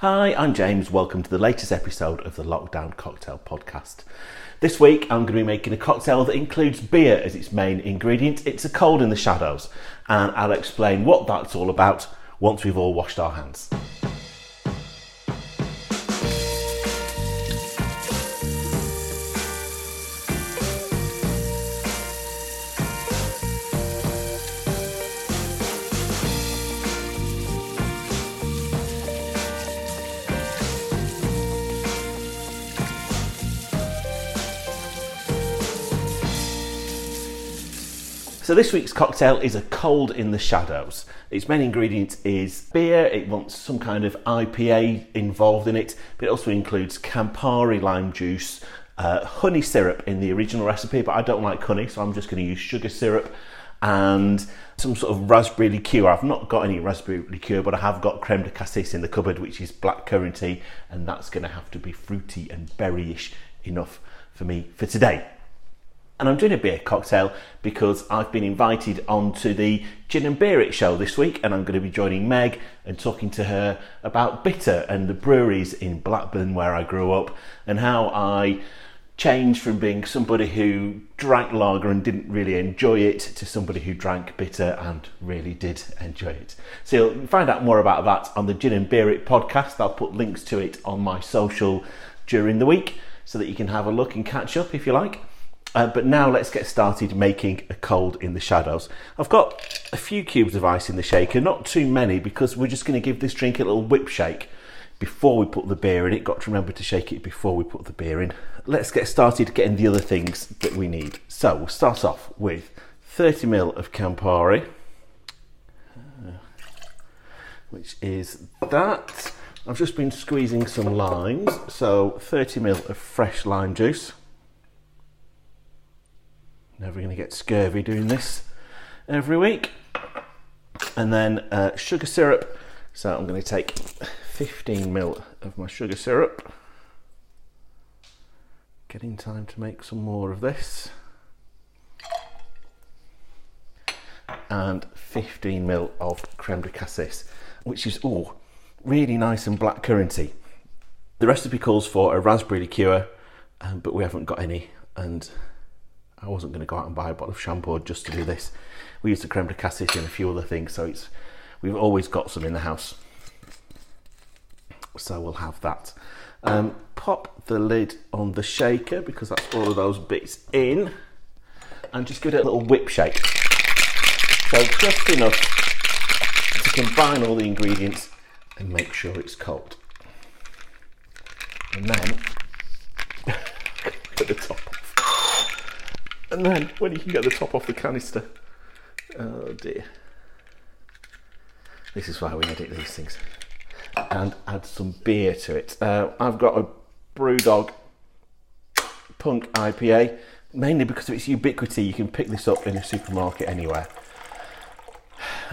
Hi, I'm James. Welcome to the latest episode of the Lockdown Cocktail Podcast. This week I'm going to be making a cocktail that includes beer as its main ingredient. It's a cold in the shadows, and I'll explain what that's all about once we've all washed our hands. So this week's cocktail is a cold in the shadows. Its main ingredient is beer. It wants some kind of IPA involved in it, but it also includes Campari lime juice, uh, honey syrup in the original recipe, but I don't like honey, so I'm just going to use sugar syrup and some sort of raspberry liqueur. I've not got any raspberry liqueur, but I have got creme de cassis in the cupboard, which is black curranty, and that's going to have to be fruity and berryish enough for me for today. And I'm doing a beer cocktail because I've been invited onto the Gin and Beer It show this week, and I'm going to be joining Meg and talking to her about bitter and the breweries in Blackburn where I grew up, and how I changed from being somebody who drank lager and didn't really enjoy it to somebody who drank bitter and really did enjoy it. So you'll find out more about that on the Gin and Beer It podcast. I'll put links to it on my social during the week so that you can have a look and catch up if you like. Uh, but now let's get started making a cold in the shadows. I've got a few cubes of ice in the shaker, not too many because we're just going to give this drink a little whip shake before we put the beer in it. Got to remember to shake it before we put the beer in. Let's get started getting the other things that we need. So we'll start off with 30ml of Campari, uh, which is that. I've just been squeezing some limes, so 30ml of fresh lime juice. Never going to get scurvy doing this every week. And then uh, sugar syrup. So I'm going to take 15 ml of my sugar syrup. Getting time to make some more of this. And 15 ml of creme de cassis, which is oh, really nice and black curranty. The recipe calls for a raspberry liqueur, um, but we haven't got any, and I wasn't going to go out and buy a bottle of Chambord just to do this. We use the creme de cassis and a few other things, so it's we've always got some in the house. So we'll have that. Um, pop the lid on the shaker because that's all of those bits in, and just give it a little whip shake. So just enough to combine all the ingredients and make sure it's cold. And then at the top and then when you can get the top off the canister. Oh dear. This is why we edit these things. And add some beer to it. Uh, I've got a Brewdog Punk IPA, mainly because of its ubiquity. You can pick this up in a supermarket anywhere.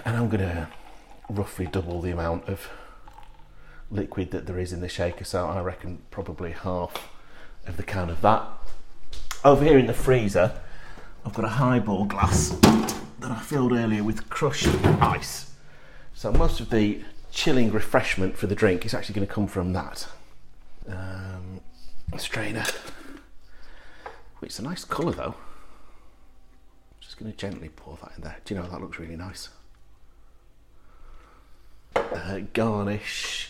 And I'm going to roughly double the amount of liquid that there is in the shaker, so I reckon probably half of the can of that. Over here in the freezer, I've got a highball glass that I filled earlier with crushed ice. So most of the chilling refreshment for the drink is actually going to come from that. Um, strainer. it's a nice colour though. Just going to gently pour that in there. Do you know that looks really nice? Uh, garnish.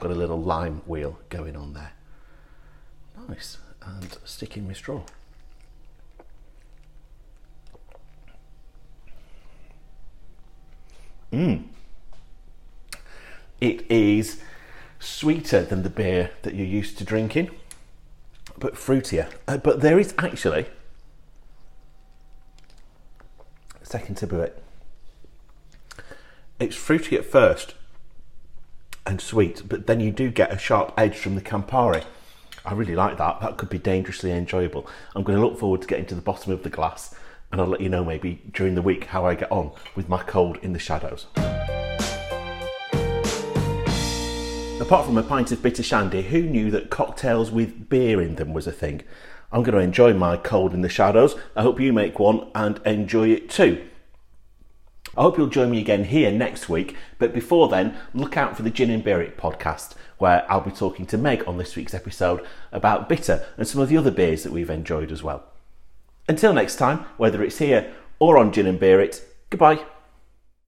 Got a little lime wheel going on there. Nice. And stick in my straw. Mm. It is sweeter than the beer that you're used to drinking, but fruitier. Uh, but there is actually second of it. It's fruity at first and sweet, but then you do get a sharp edge from the Campari. I really like that. That could be dangerously enjoyable. I'm going to look forward to getting to the bottom of the glass and I'll let you know maybe during the week how I get on with my cold in the shadows. Apart from a pint of bitter shandy, who knew that cocktails with beer in them was a thing? I'm going to enjoy my cold in the shadows. I hope you make one and enjoy it too. I hope you'll join me again here next week. But before then, look out for the Gin and Beer It podcast, where I'll be talking to Meg on this week's episode about bitter and some of the other beers that we've enjoyed as well. Until next time, whether it's here or on Gin and Beer It, goodbye.